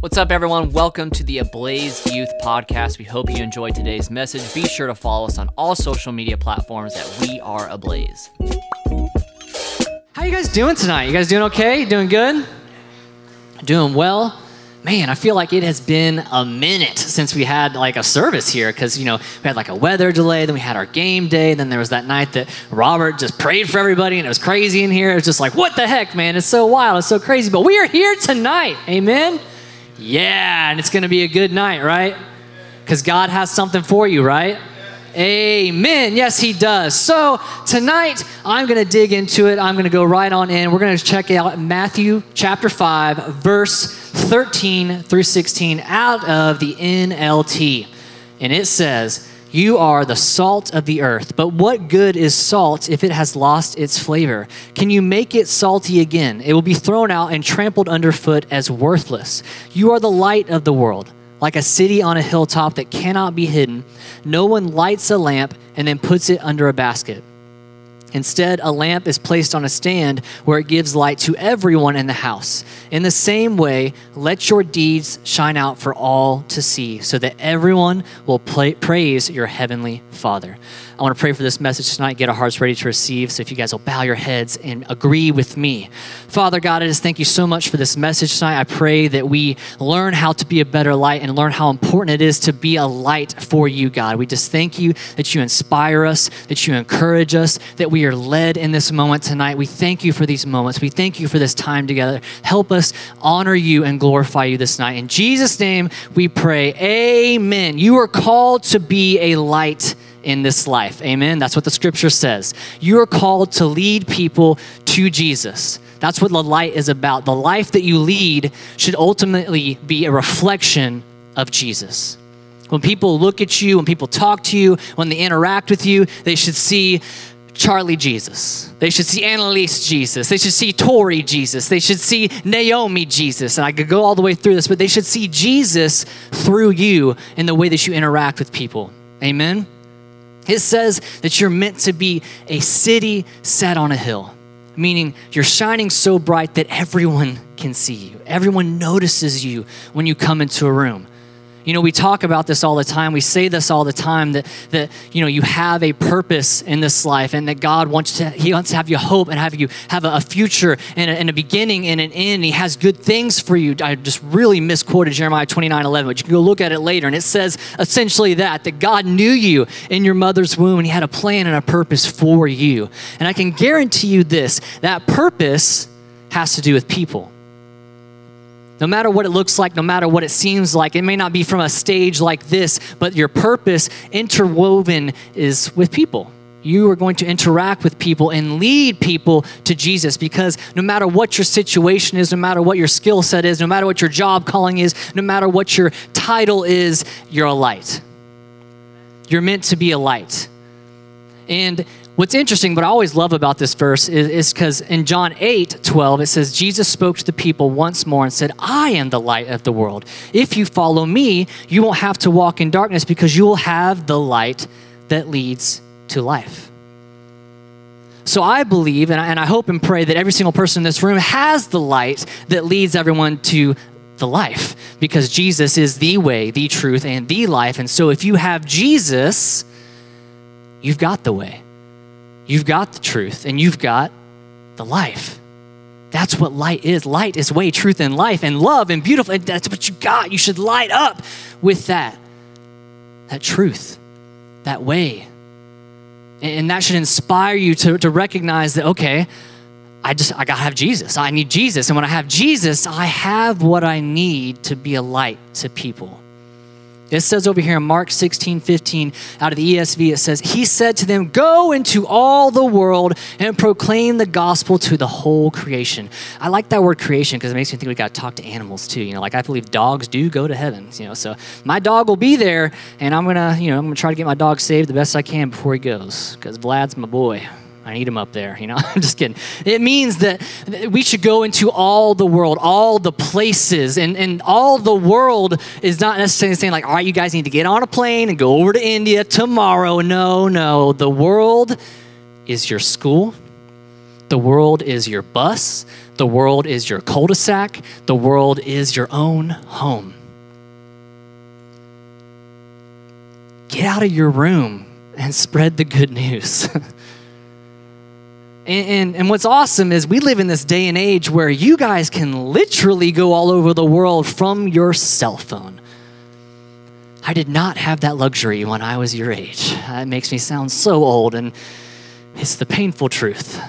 What's up, everyone? Welcome to the Ablaze Youth Podcast. We hope you enjoyed today's message. Be sure to follow us on all social media platforms at We Are Ablaze. How you guys doing tonight? You guys doing okay? Doing good? Doing well? Man, I feel like it has been a minute since we had like a service here because, you know, we had like a weather delay, then we had our game day, then there was that night that Robert just prayed for everybody and it was crazy in here. It was just like, what the heck, man? It's so wild, it's so crazy. But we are here tonight. Amen? Yeah, and it's going to be a good night, right? Because God has something for you, right? Amen. Yes, He does. So tonight, I'm going to dig into it. I'm going to go right on in. We're going to check out Matthew chapter 5, verse 13 through 16 out of the NLT. And it says, You are the salt of the earth, but what good is salt if it has lost its flavor? Can you make it salty again? It will be thrown out and trampled underfoot as worthless. You are the light of the world like a city on a hilltop that cannot be hidden. No one lights a lamp and then puts it under a basket. Instead, a lamp is placed on a stand where it gives light to everyone in the house. In the same way, let your deeds shine out for all to see, so that everyone will play, praise your heavenly Father. I want to pray for this message tonight, get our hearts ready to receive. So if you guys will bow your heads and agree with me. Father God, I just thank you so much for this message tonight. I pray that we learn how to be a better light and learn how important it is to be a light for you, God. We just thank you that you inspire us, that you encourage us, that we are led in this moment tonight. We thank you for these moments. We thank you for this time together. Help us honor you and glorify you this night. In Jesus' name, we pray. Amen. You are called to be a light in this life. Amen. That's what the scripture says. You are called to lead people to Jesus. That's what the light is about. The life that you lead should ultimately be a reflection of Jesus. When people look at you, when people talk to you, when they interact with you, they should see Charlie Jesus. They should see Annalise Jesus. They should see Tori Jesus. They should see Naomi Jesus. And I could go all the way through this, but they should see Jesus through you in the way that you interact with people. Amen. It says that you're meant to be a city set on a hill, meaning you're shining so bright that everyone can see you. Everyone notices you when you come into a room. You know, we talk about this all the time. We say this all the time that that you know you have a purpose in this life, and that God wants to He wants to have you hope and have you have a, a future and a, and a, beginning and an end. He has good things for you. I just really misquoted Jeremiah 29, 11, but you can go look at it later, and it says essentially that that God knew you in your mother's womb, and He had a plan and a purpose for you. And I can guarantee you this: that purpose has to do with people. No matter what it looks like, no matter what it seems like, it may not be from a stage like this, but your purpose interwoven is with people. You are going to interact with people and lead people to Jesus because no matter what your situation is, no matter what your skill set is, no matter what your job calling is, no matter what your title is, you're a light. You're meant to be a light. And What's interesting, what I always love about this verse is because in John 8 12, it says, Jesus spoke to the people once more and said, I am the light of the world. If you follow me, you won't have to walk in darkness because you will have the light that leads to life. So I believe, and I, and I hope and pray that every single person in this room has the light that leads everyone to the life because Jesus is the way, the truth, and the life. And so if you have Jesus, you've got the way. You've got the truth and you've got the life. That's what light is. Light is way, truth, and life, and love, and beautiful. And that's what you got. You should light up with that. That truth, that way. And that should inspire you to, to recognize that, okay, I just, I gotta have Jesus. I need Jesus. And when I have Jesus, I have what I need to be a light to people. It says over here in Mark 16, 15, out of the ESV, it says, He said to them, Go into all the world and proclaim the gospel to the whole creation. I like that word creation because it makes me think we got to talk to animals too. You know, like I believe dogs do go to heaven, you know. So my dog will be there, and I'm going to, you know, I'm going to try to get my dog saved the best I can before he goes because Vlad's my boy. I need him up there, you know. I'm just kidding. It means that we should go into all the world, all the places, and, and all the world is not necessarily saying, like, all right, you guys need to get on a plane and go over to India tomorrow. No, no. The world is your school, the world is your bus, The world is your cul de sac, the world is your own home. Get out of your room and spread the good news. And, and, and, what's awesome is we live in this day and age where you guys can literally go all over the world from your cell phone. I did not have that luxury when I was your age. That makes me sound so old, and it's the painful truth.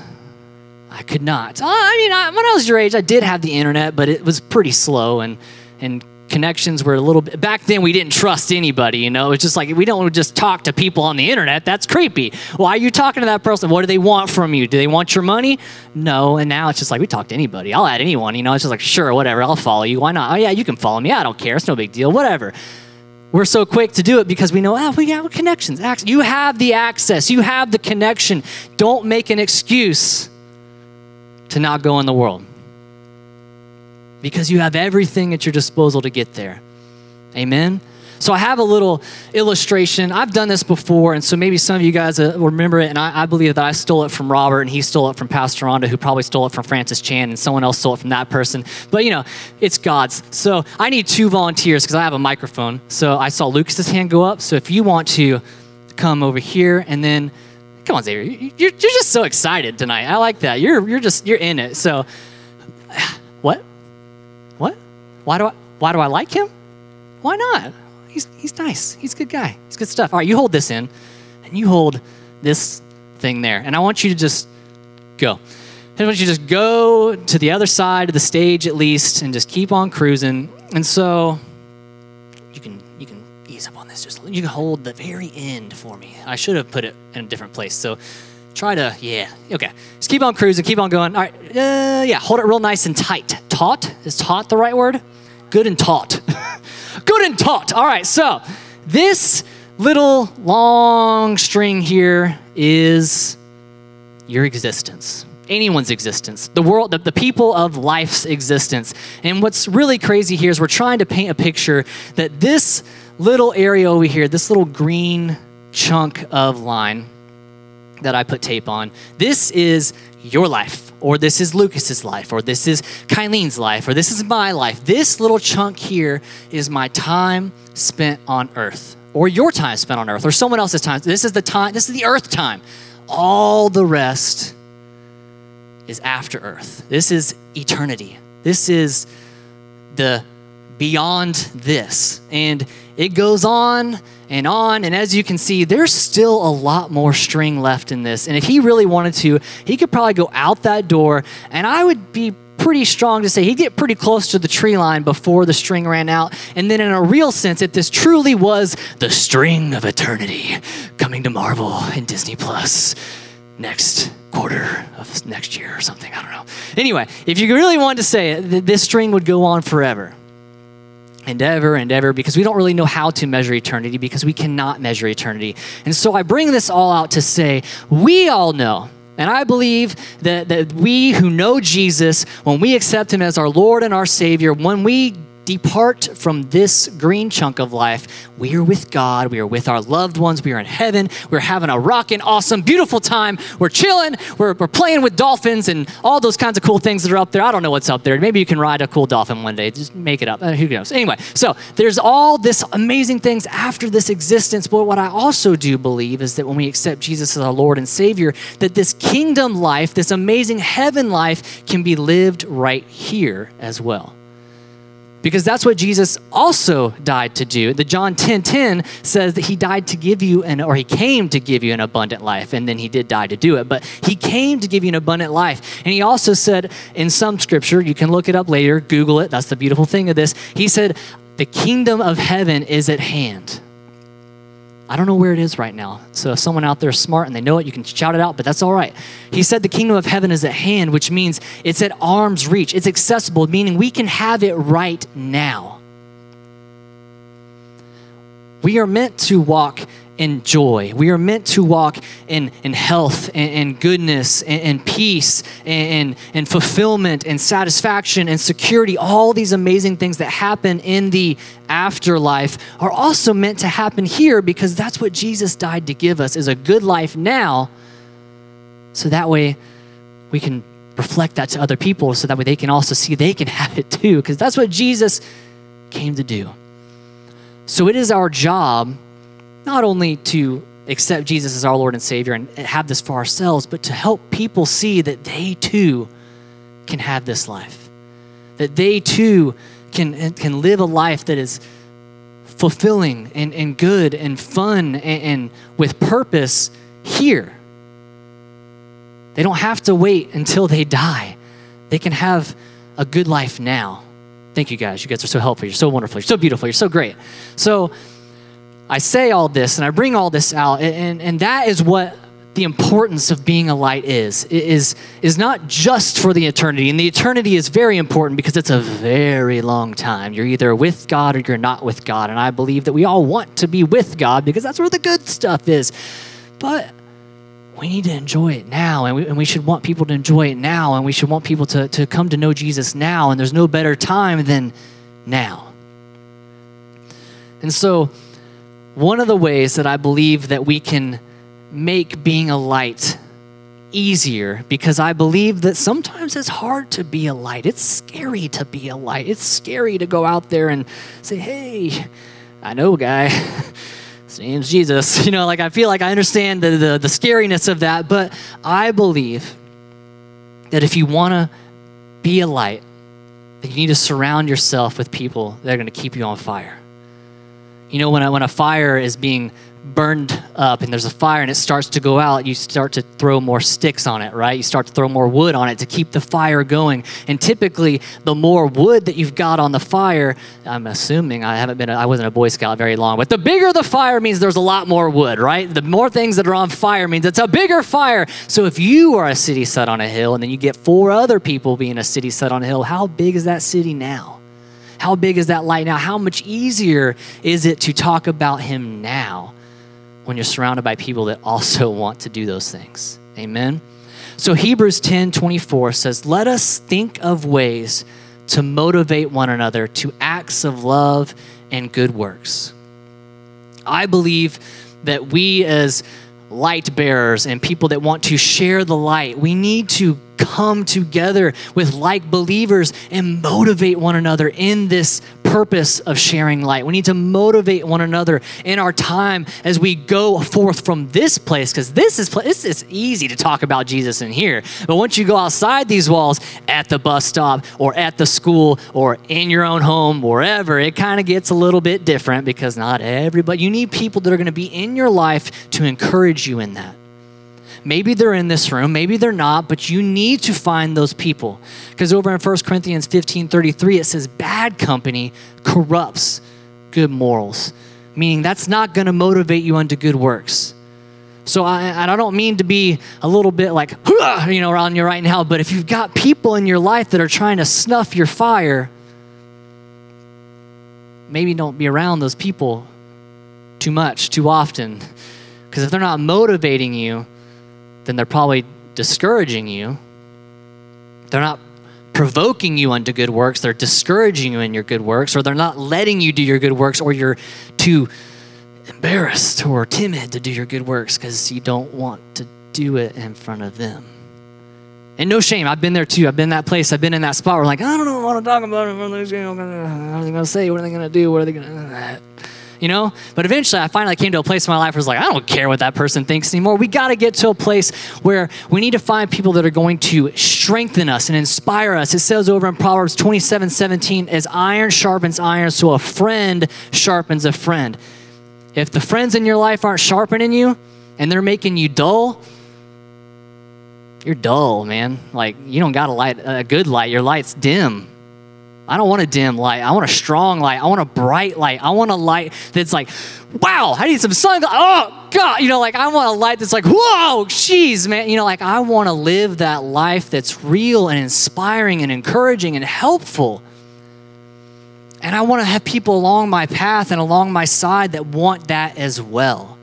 I could not. I mean, I, when I was your age, I did have the internet, but it was pretty slow, and, and connections were a little bit back then we didn't trust anybody you know? It's just like we don't just talk to people on the internet. That's creepy. Why are you talking to that person? What do they want from you? Do they want your money? No. And now it's just like we talk to anybody. I'll add anyone you know? It's just like sure whatever i'll follow you. Why not? Oh yeah you can follow me. I don't care. It's no big deal. Whatever. We're so quick to do it because we know oh, we have connections. You have the access. You have the connection. Don't make an excuse to not go in the world because you have everything at your disposal to get there. Amen. So I have a little illustration. I've done this before, and so maybe some of you guys uh, remember it. And I, I, believe that I stole it from Robert, and he stole it from Pastor Rhonda, who probably stole it from Francis Chan, and someone else stole it from that person. But you know, it's God's. So I need two volunteers because I have a microphone. So I saw Lucas's hand go up. So if you want to come over here, and then come on, Xavier, you're, you're just so excited tonight. I like that. You're you're just you're in it. So? Why do I, why do I like him? Why not? He's, he's nice. He's a good guy. He's good stuff. All right, you hold this in, and you hold this thing there. And I want you to just go. I want you to just go to the other side of the stage at least and just keep on cruising. And so you can you can ease up on this. Just you can hold the very end for me. I should have put it in a different place. So try to yeah okay. Just keep on cruising. Keep on going. All right. Uh, yeah. Hold it real nice and tight. Taut is taut the right word? Good and taut. Good and taut. All right, so this little long string here is your existence anyone's existence, the world, the, the, people of life's existence. And what's really crazy here is we're trying to paint a picture that this little area over here, this little green chunk of line that I put tape on, this is your life or this is Lucas's life, or this is Kylene's life, or this is my life. This little chunk here is my time spent on earth, or your time spent on earth, or someone else's time. This is the time, this is the earth time. All the rest is after earth. This is eternity. This is the beyond this. And it goes on and on. And as you can see, there's still a lot more string left in this. And if he really wanted to, he could probably go out that door. And I would be pretty strong to say he'd get pretty close to the tree line before the string ran out. And then, in a real sense, if this truly was the string of eternity coming to Marvel and Disney Plus next quarter of next year or something, I don't know. Anyway, if you really wanted to say it, this string would go on forever and ever and ever because we don't really know how to measure eternity because we cannot measure eternity. And so I bring this all out to say we all know. And I believe that, that we who know Jesus, when we accept him as our Lord and our Savior, when we depart from this green chunk of life, we are with God. We are with our loved ones. We are in heaven. We're having a rocking, awesome, beautiful time. We're chilling. We're, we're playing with dolphins and all those kinds of cool things that are up there. I don't know what's up there. Maybe you can ride a cool dolphin one day. Just make it up. Uh, who knows? Anyway, so there's all this amazing things after this existence. But what I also do believe is that when we accept Jesus as our Lord and Savior, that this kingdom life, this amazing heaven life, can be lived right here as well because that's what Jesus also died to do. The John 10 10 says that he died to give you an, or he came to give you an abundant life, and then he did die to do it, but he came to give you an abundant life. And he also said in some scripture, you can look it up later, Google it, that's the beautiful thing of this. He said, The kingdom of heaven is at hand. I don't know where it is right now. So if someone out there is smart and they know it, you can shout it out, but that's all right. He said the kingdom of heaven is at hand, which means it's at arm's reach. It's accessible, meaning we can have it right now. We are meant to walk in joy. We are meant to walk in, in health and, goodness and, peace and, and fulfillment and satisfaction and security. All these amazing things that happen in the afterlife are also meant to happen here because that's what Jesus died to give us is a good life now. So that way we can reflect that to other people so that way they can also see they can have it too, because that's what Jesus came to do. So it is our job not only to accept Jesus as our Lord and Savior and have this for ourselves, but to help people see that they too can have this life, that they too can, can live a life that is fulfilling and, and good and fun and, and with purpose here. They don't have to wait until they die. They can have a good life now. Thank you guys. You guys are so helpful. You're so wonderful. You're so beautiful. You're so great. So I say all this and I bring all this out, and, and that is what the importance of being a light is. It is is not just for the eternity. And the eternity is very important because it's a very long time. You're either with God or you're not with God. And I believe that we all want to be with God because that's where the good stuff is. But we need to enjoy it now and we, and we should want people to enjoy it now and we should want people to, to come to know jesus now and there's no better time than now and so one of the ways that i believe that we can make being a light easier because I believe that sometimes it's hard to be a light. It's scary to be a light. It's scary to go out there and say, hey, I know a guy. His name's Jesus. You know, like I feel like I understand the, the, the scariness of that, but I believe that if you want to be a light, you need to surround yourself with people that are going to keep you on fire. You know, when a, when a fire is being burned up and there's a fire and it starts to go out, you start to throw more sticks on it, right? You start to throw more wood on it to keep the fire going. And typically, the more wood that you've got on the fire, I'm assuming I haven't been, a, I wasn't a Boy Scout very long, but the bigger the fire means there's a lot more wood, right? The more things that are on fire means it's a bigger fire. So if you are a city set on a hill and then you get four other people being a city set on a hill, how big is that city now? How big is that light now? How much easier is it to talk about him now? when you're surrounded by people that also want to do those things. Amen. So Hebrews 10 24 says, Let us think of ways to motivate one another to acts of love and good works. I believe that we, as light bearers and people that want to share the light, we need to come together with like believers and motivate one another in this purpose of sharing light. We need to motivate one another in our time as we go forth from this place because this is this is easy to talk about Jesus in here. But once you go outside these walls at the bus stop or at the school or in your own home, wherever, it kind of gets a little bit different because not everybody you need people that are going to be in your life to encourage you in that. Maybe they're in this room, maybe they're not, but you need to find those people. Because over in 1 Corinthians 15 33, it says, Bad company corrupts good morals, meaning that's not going to motivate you unto good works. So I, I don't mean to be a little bit like, you know, around you right now, but if you've got people in your life that are trying to snuff your fire, maybe don't be around those people too much, too often. Because if they're not motivating you, then they're probably discouraging you. They're not provoking you unto good works, they're discouraging you in your good works, or they're not letting you do your good works, or you're too embarrassed or timid to do your good works because you don't want to do it in front of them. And no shame, I've been there too. I've been that place. I've been in that spot where like, I don't know what to talk about. What are they going to say? What are they going to do? What are they going to you know? But eventually I finally came to a place in my life where I was like, I don't care what that person thinks anymore. We got to get to a place where we need to find people that are going to strengthen us and inspire us. It says over in Proverbs 27 17, as iron sharpens iron, so a friend sharpens a friend. If the friends in your life aren't sharpening you and they're making you dull, you're dull, man. Like you don't got a light, a good light. Your light's dim. I don't want a dim light. I want a strong light. I want a bright light. I want a light that's like, wow, I need some sun. Oh, God. You know, like I want a light that's like, whoa, jeez, man. You know, like I want to live that life that's real and inspiring and encouraging and helpful. And I want to have people along my path and along my side that want that as well.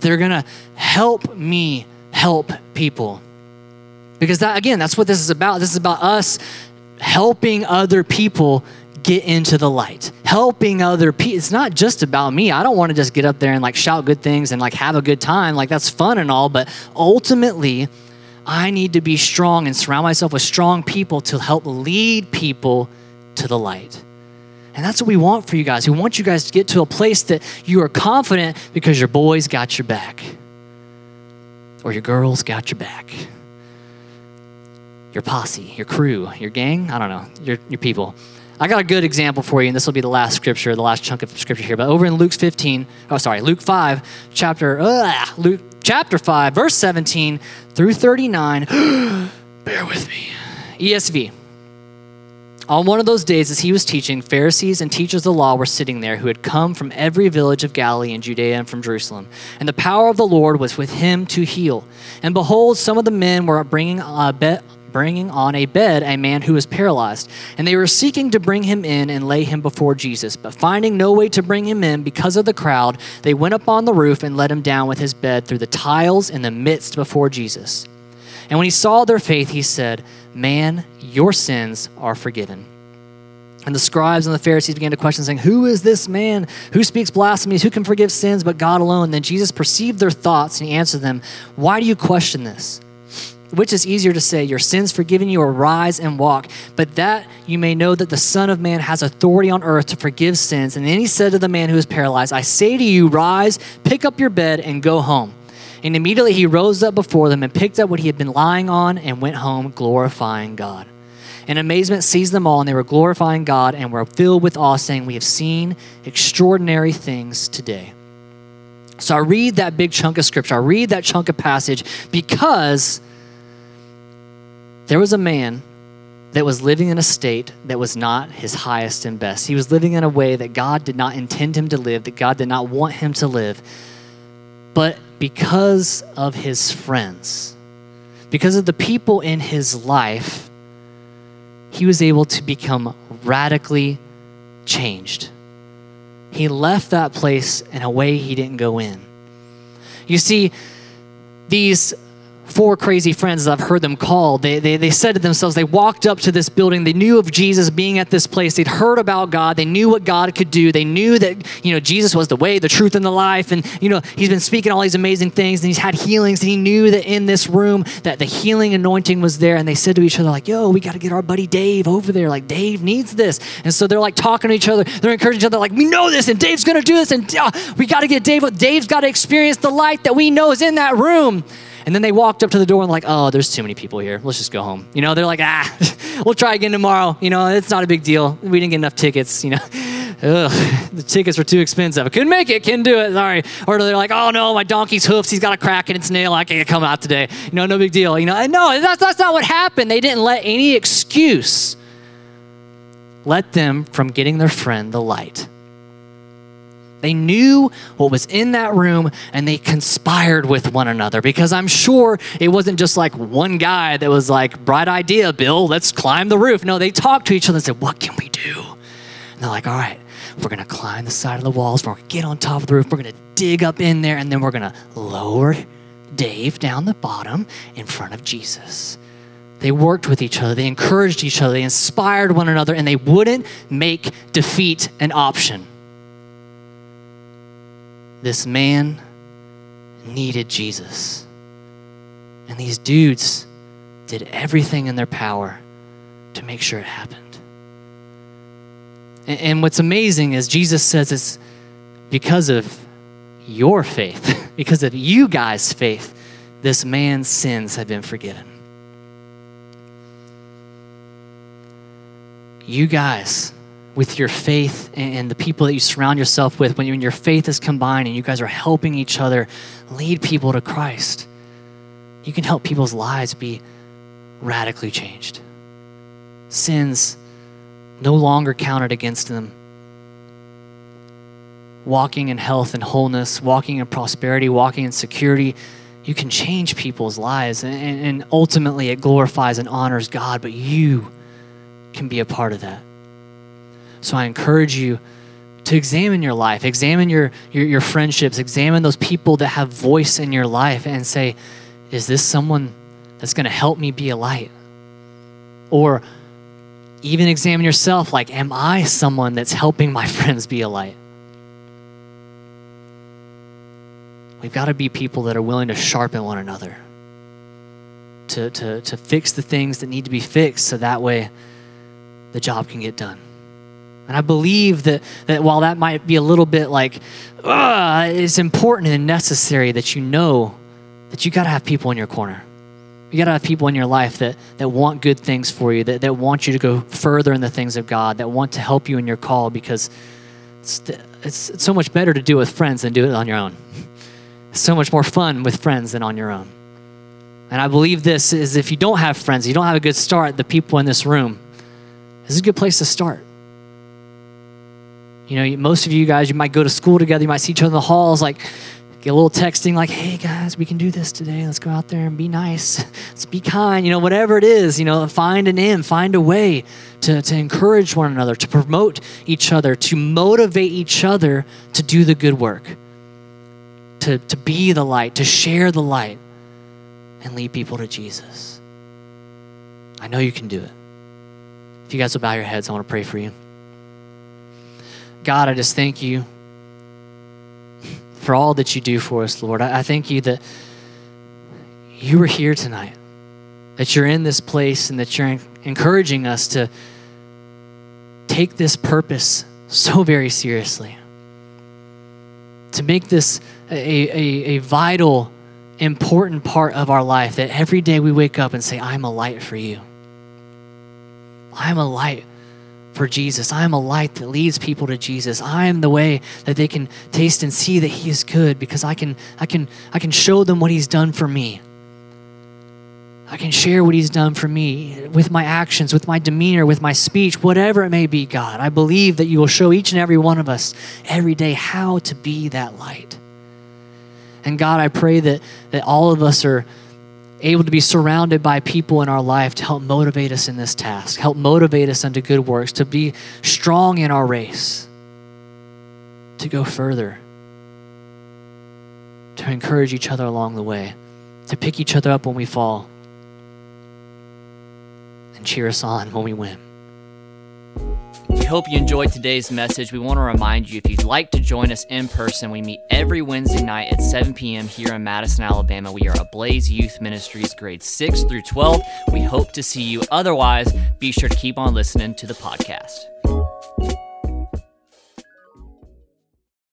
They're going to help me help people. Because that, again, that's what this is about. This is about us helping other people get into the light helping other people it's not just about me i don't want to just get up there and like shout good things and like have a good time like that's fun and all but ultimately I need to be strong and surround myself with strong people to help lead people to the light. And that's what we want for you guys. We want you guys to get to a place that you are confident because your boys got your back, or your girls got your back, your posse, your crew, your gang, I don't know, your, your people. I got a good example for you, and this will be the last scripture, the last chunk of scripture here. But over in Luke 15, oh, sorry, Luke 5, chapter, uh, Luke chapter 5, verse 17 through 39. Bear with me. ESV. On one of those days, as he was teaching, Pharisees and teachers of the law were sitting there who had come from every village of Galilee and Judea and from Jerusalem. And the power of the Lord was with him to heal. And behold, some of the men were bringing a bed bringing on a bed a man who was paralyzed. And they were seeking to bring him in and lay him before Jesus. But finding no way to bring him in because of the crowd, they went up on the roof and let him down with his bed through the tiles in the midst before Jesus. And when he saw their faith, he said, Man, your sins are forgiven. And the scribes and the Pharisees began to question, saying, Who is this man who speaks blasphemies? Who can forgive sins but God alone? Then Jesus perceived their thoughts and he answered them, Why do you question this? Which is easier to say, Your sins forgiven you, or rise and walk? But that you may know that the Son of Man has authority on earth to forgive sins. And then he said to the man who was paralyzed, I say to you, rise, pick up your bed, and go home. And immediately he rose up before them and picked up what he had been lying on and went home, glorifying God. And amazement seized them all, and they were glorifying God and were filled with awe, saying, We have seen extraordinary things today. So I read that big chunk of scripture, I read that chunk of passage because there was a man that was living in a state that was not his highest and best. He was living in a way that God did not intend him to live, that God did not want him to live. But because of his friends, because of the people in his life, he was able to become radically changed. He left that place in a way he didn't go in. You see, these four crazy friends, I've heard them called, they, they, they said to themselves, they walked up to this building. They knew of Jesus being at this place. They'd heard about God. They knew what God could do. They knew that, you know, Jesus was the way, the truth, and the life. And, you know, he's been speaking all these amazing things and he's had healings. And he knew that in this room that the healing anointing was there. And they said to each other, like, yo, we got to get our buddy Dave over there. Like, Dave needs this. And so they're like talking to each other. They're encouraging each other, like, we know this and Dave's going to do this. And uh, we got to get Dave. Dave's got to experience the light that we know is in that room. And then they walked up to the door and like, oh, there's too many people here. Let's just go home. You know, they're like, ah, we'll try again tomorrow. You know, it's not a big deal. We didn't get enough tickets. You know, Ugh, the tickets were too expensive. I couldn't make it. Couldn't do it. Sorry. Or they're like, oh no, my donkey's hoofs. He's got a crack in its nail. I can't come out today. You know, no big deal. You know, and no, that's that's not what happened. They didn't let any excuse let them from getting their friend the light. They knew what was in that room and they conspired with one another because I'm sure it wasn't just like one guy that was like, bright idea, Bill, let's climb the roof. No, they talked to each other and said, What can we do? And they're like, All right, we're going to climb the side of the walls, we're going to get on top of the roof, we're going to dig up in there, and then we're going to lower Dave down the bottom in front of Jesus. They worked with each other, they encouraged each other, they inspired one another, and they wouldn't make defeat an option this man needed Jesus. And these dudes did everything in their power to make sure it happened. And, what's amazing is Jesus says it's because of your faith, because of you guys' faith, this man's sins have been forgiven. You guys with your faith and the people that you surround yourself with, when your faith is combined and you guys are helping each other lead people to Christ, you can help people's lives be radically changed. Sins no longer counted against them. Walking in health and wholeness, walking in prosperity, walking in security, you can change people's lives. And, ultimately, it glorifies and honors God, but you can be a part of that. So I encourage you to examine your life, examine your, your, your, friendships, examine those people that have voice in your life and say, is this someone that's going to help me be a light? Or even examine yourself like, am I someone that's helping my friends be a light? We've got to be people that are willing to sharpen one another, to, to, to fix the things that need to be fixed so that way the job can get done. And I believe that, that while that might be a little bit like, it's important and necessary that you know that you got to have people in your corner. You got to have people in your life that, that want good things for you, that, that want you to go further in the things of God, that want to help you in your call because it's, it's, it's so much better to do it with friends than do it on your own. It's so much more fun with friends than on your own. And I believe this is if you don't have friends, you don't have a good start, the people in this room, this is a good place to start. You know, most of you guys, you might go to school together, you might see each other in the halls, like get a little texting, like, hey guys, we can do this today. Let's go out there and be nice. Let's be kind, you know, whatever it is, you know, find an in, find a way to, to encourage one another, to promote each other, to motivate each other to do the good work, to, to be the light, to share the light, and lead people to Jesus. I know you can do it. If you guys will bow your heads, I want to pray for you. God, I just thank you for all that you do for us, Lord. I, I thank you that you are here tonight, that you're in this place, and that you're encouraging us to take this purpose so very seriously. To make this a, a, a vital, important part of our life, that every day we wake up and say, I'm a light for you. I'm a light for Jesus. I am a light that leads people to Jesus. I am the way that they can taste and see that he is good because I can I can I can show them what he's done for me. I can share what he's done for me with my actions, with my demeanor, with my speech, whatever it may be, God. I believe that you will show each and every one of us every day how to be that light. And God, I pray that that all of us are able to be surrounded by people in our life to help motivate us in this task, help motivate us unto good works, to be strong in our race, to go further, to encourage each other along the way, to pick each other up when we fall, and cheer us on when we win. Hope you enjoyed today's message. We want to remind you if you'd like to join us in person, we meet every Wednesday night at 7 p.m. here in Madison, Alabama. We are Ablaze Youth Ministries, grades 6 through 12. We hope to see you. Otherwise, be sure to keep on listening to the podcast.